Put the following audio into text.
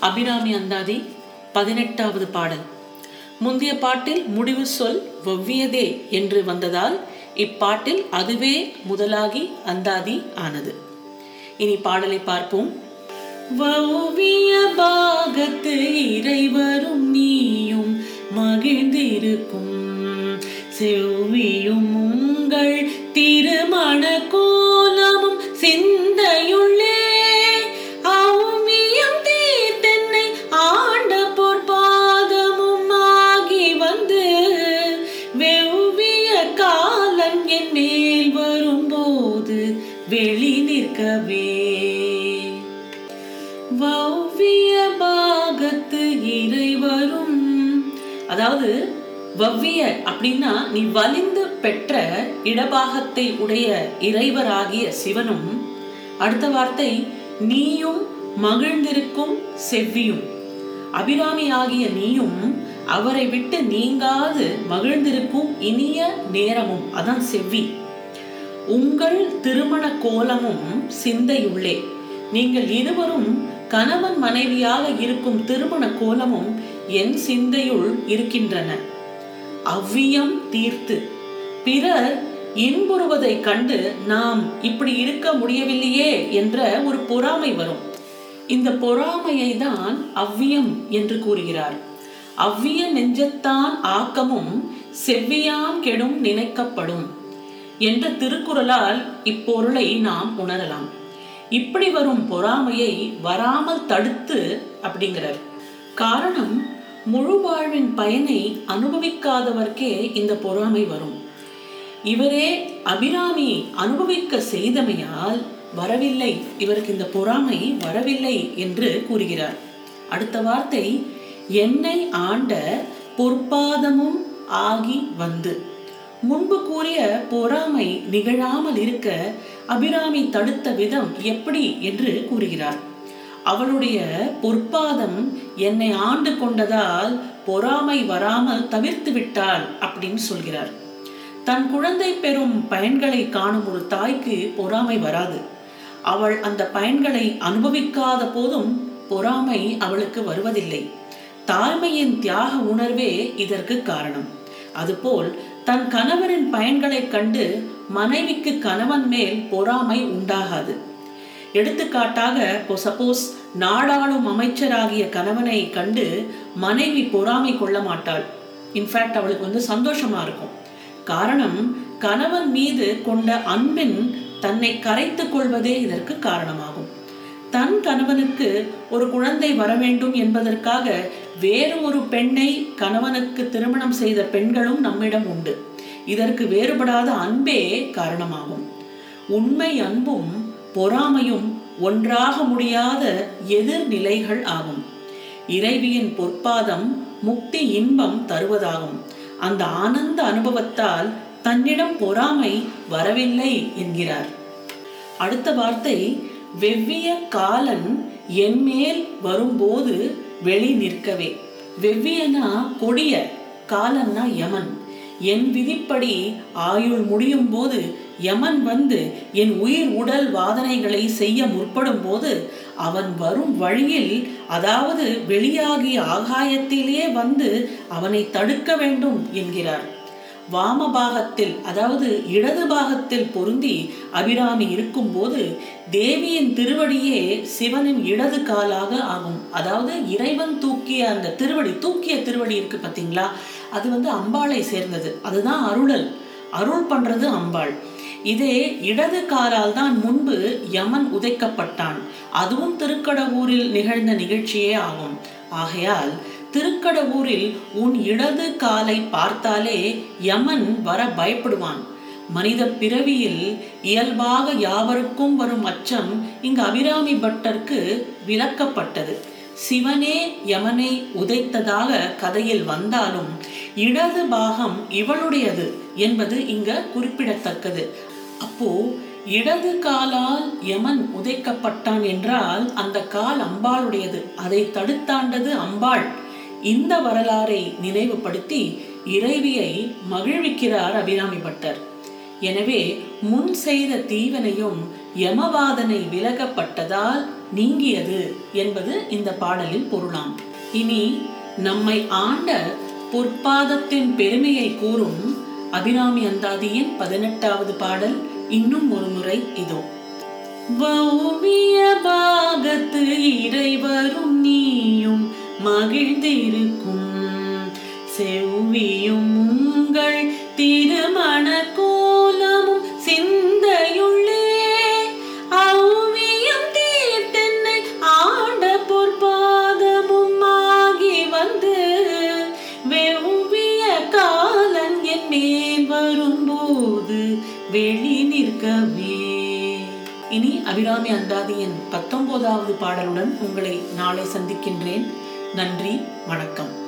அபிராமி அந்தாதி பதினெட்டாவது பாடல். முந்தைய பாட்டில் முடிவு சொல் ஒவ்வியதே என்று வந்ததால் இப்பாட்டில் அதுவே முதலாகி அந்தாதி ஆனது. இனி பாடலை பார்ப்போம். வௌவிய பாகத்து இறைவரும் நீயும் மகிழ்ந்திருக்கும். செவ்வியும் உங்கள் திருமண கோலமும் சிந்த வவ்விய பாகத்து இறைவரும். அதாவது வவ்விய அப்படின்னா நீ வலிந்து பெற்ற இடபாகத்தை உடைய இறைவராகிய சிவனும் அடுத்த வார்த்தை நீயும் மகிழ்ந்திருக்கும் செவ்வியும். அபிராமி ஆகிய நீயும் அவரை விட்டு நீங்காது மகிழ்ந்திருக்கும் இனிய நேரமும் அதான் செவ்வி. உங்கள் திருமண கோலமும் சிந்தையுள்ளே. நீங்கள் இருவரும் கணவன் மனைவியாக இருக்கும் திருமண கோலமும் என் சிந்தையுள் இருக்கின்றன. அவ்வியம் தீர்த்து. பிறர் இன்புறுவதை கண்டு நாம் இப்படி இருக்க முடியவில்லையே என்ற ஒரு பொறாமை வரும். இந்த பொறாமையை தான் அவ்வியம் என்று கூறுகிறார். அவ்விய நெஞ்சத்தான் ஆக்கமும் செவ்வியாம் கெடும் நினைக்கப்படும் என்ற திருக்குறளால் இப்பொருளை நாம் உணரலாம். இப்படி வரும் பொறாமையை வராமல் தடுத்து அப்படிங்கிறார். காரணம் முழு வாழ்வின் பயனை அனுபவிக்காதவர்க்கே இந்த பொறாமை வரும். இவரே அபிராமி அனுபவிக்க செய்தமையால் வரவில்லை. இவருக்கு இந்த பொறாமை வரவில்லை என்று கூறுகிறார். அடுத்த வார்த்தை என்னை ஆண்ட பொற்பாதமும் ஆகி வந்து. முன்பு கூறிய பொறாமை நிகழாமல் இருக்க அபிராமி தடுத்த விதம் எப்படி என்று கூறுகிறார். அவளுடைய பொற்பாதம் என்னை ஆண்டு கொண்டதால் பொறாமை வராமல் தவிர்த்து விட்டாள் அப்படின்னு சொல்கிறார். தன் குழந்தை பெறும் பயன்களை காணும் ஒரு தாய்க்கு பொறாமை வராது. அவள் அந்த பயன்களை அனுபவிக்காத போதும் பொறாமை அவளுக்கு வருவதில்லை. தாய்மையின் தியாக உணர்வே இதற்கு காரணம். அதுபோல் தன் கணவரின் பயன்களைக் கண்டு மனைவிக்கு கணவன் மேல் பொறாமை உண்டாகாது. எடுத்துக்காட்டாக இப்போ சப்போஸ் நாடாளும் அமைச்சராகிய கணவனை கண்டு மனைவி பொறாமை கொள்ள மாட்டாள். இன்ஃபேக்ட் அவளுக்கு வந்து சந்தோஷமா இருக்கும். காரணம் கணவன் மீது கொண்ட அன்பின் தன்னை கரைத்து கொள்வதே இதற்கு காரணமாகும். தன் கணவனுக்கு ஒரு குழந்தை வர வேண்டும் என்பதற்காக வேறு ஒரு பெண்ணை கணவனுக்கு திருமணம் செய்த பெண்களும் நம்மிடம் உண்டு. இதற்கு வேறுபடாத அன்பே காரணமாகும். உண்மை அன்பும் பொறாமையும் ஒன்றாக முடியாத எதிர்நிலைகள் ஆகும். இறைவியின் பொற்பாதம் முக்தி இன்பம் தருவதாகும். அந்த ஆனந்த அனுபவத்தால் தன்னிடம் பொறாமை வரவில்லை என்கிறார். அடுத்த வார்த்தை வெவ்விய காலன் என்மேல் வரும்போது வெளி நிற்கவே. வெவ்வியனா கொடிய காலன்னா யமன். என் விதிப்படி ஆயுள் முடியும் போது யமன் வந்து என் உயிர் உடல் வாதனைகளை செய்ய முற்படும் போது அவன் வரும் வழியில் அதாவது வெளியாகிய ஆகாயத்திலே வந்து அவனை தடுக்க வேண்டும் என்கிறார். வாமபாகத்தில் அதாவது இடது பாகத்தில் பொருந்தி அபிராமி இருக்கும்போது தேவியின் திருவடியே சிவனின் இடது காலாக ஆகும். அதாவது இறைவன் தூக்கிய அந்த திருவடி தூக்கிய திருவடி இருக்கு பார்த்தீங்களா அது வந்து அம்பாளை சேர்ந்தது. அதுதான் அருளல். அருள் பண்றது அம்பாள். இதே இடது காலால் தான் முன்பு யமன் உதைக்கப்பட்டான். அதுவும் திருக்கடவூரில் நிகழ்ந்த நிகழ்ச்சியே ஆகும். ஆகையால் திருக்கடவூரில் உன் இடது காலை பார்த்தாலே யமன் வர பயப்படுவான். மனித பிறவியில் இயல்பாக யாவருக்கும் வரும் அச்சம் இங்கு அபிராமி பட்டருக்கு விளக்கப்பட்டது. சிவனே யமனை உதைத்ததாக கதையில் வந்தாலும் இடது பாகம் இவளுடையது என்பது இங்க குறிப்பிடத்தக்கது. அப்போ இடது காலால் யமன் உதைக்கப்பட்டான் என்றால் அந்த கால் அம்பாளுடையது. அதை தடுத்தாண்டது அம்பாள். இந்த வரலாறை நினைவுபடுத்தி இறைவியை மகிழ்விக்கிறார் அபிராமி பட்டர். எனவே முன் செய்த தீவனையும் யமவாதனை விலகப்பட்டதால் நீங்கியது என்பது இந்த பாடலில் பொருளாம். இனி நம்மை ஆண்ட பொற்பாதத்தின் பெருமையை கூறும் அபிராமி அந்தாதியின் பதினெட்டாவது பாடல் இன்னும் ஒரு முறை இதோ. வௌவிய பாகத்து இறைவரும் நீயும் மகிழ்ந்திருக்கும். செவ்வியும் உங்கள் திருமண கோலமும் சிந்தையுள்ளே. அவ்வியம் தீர்த்தென்னை ஆண்ட பொற்பாதமும் ஆகி வந்து வெவ்விய காலன் என் மேல் வரும்போது வெளி நிற்கவே. இனி அபிராமி அந்தாதியின் பத்தொன்பதாவது பாடலுடன் உங்களை நாளை சந்திக்கின்றேன். நன்றி வணக்கம்.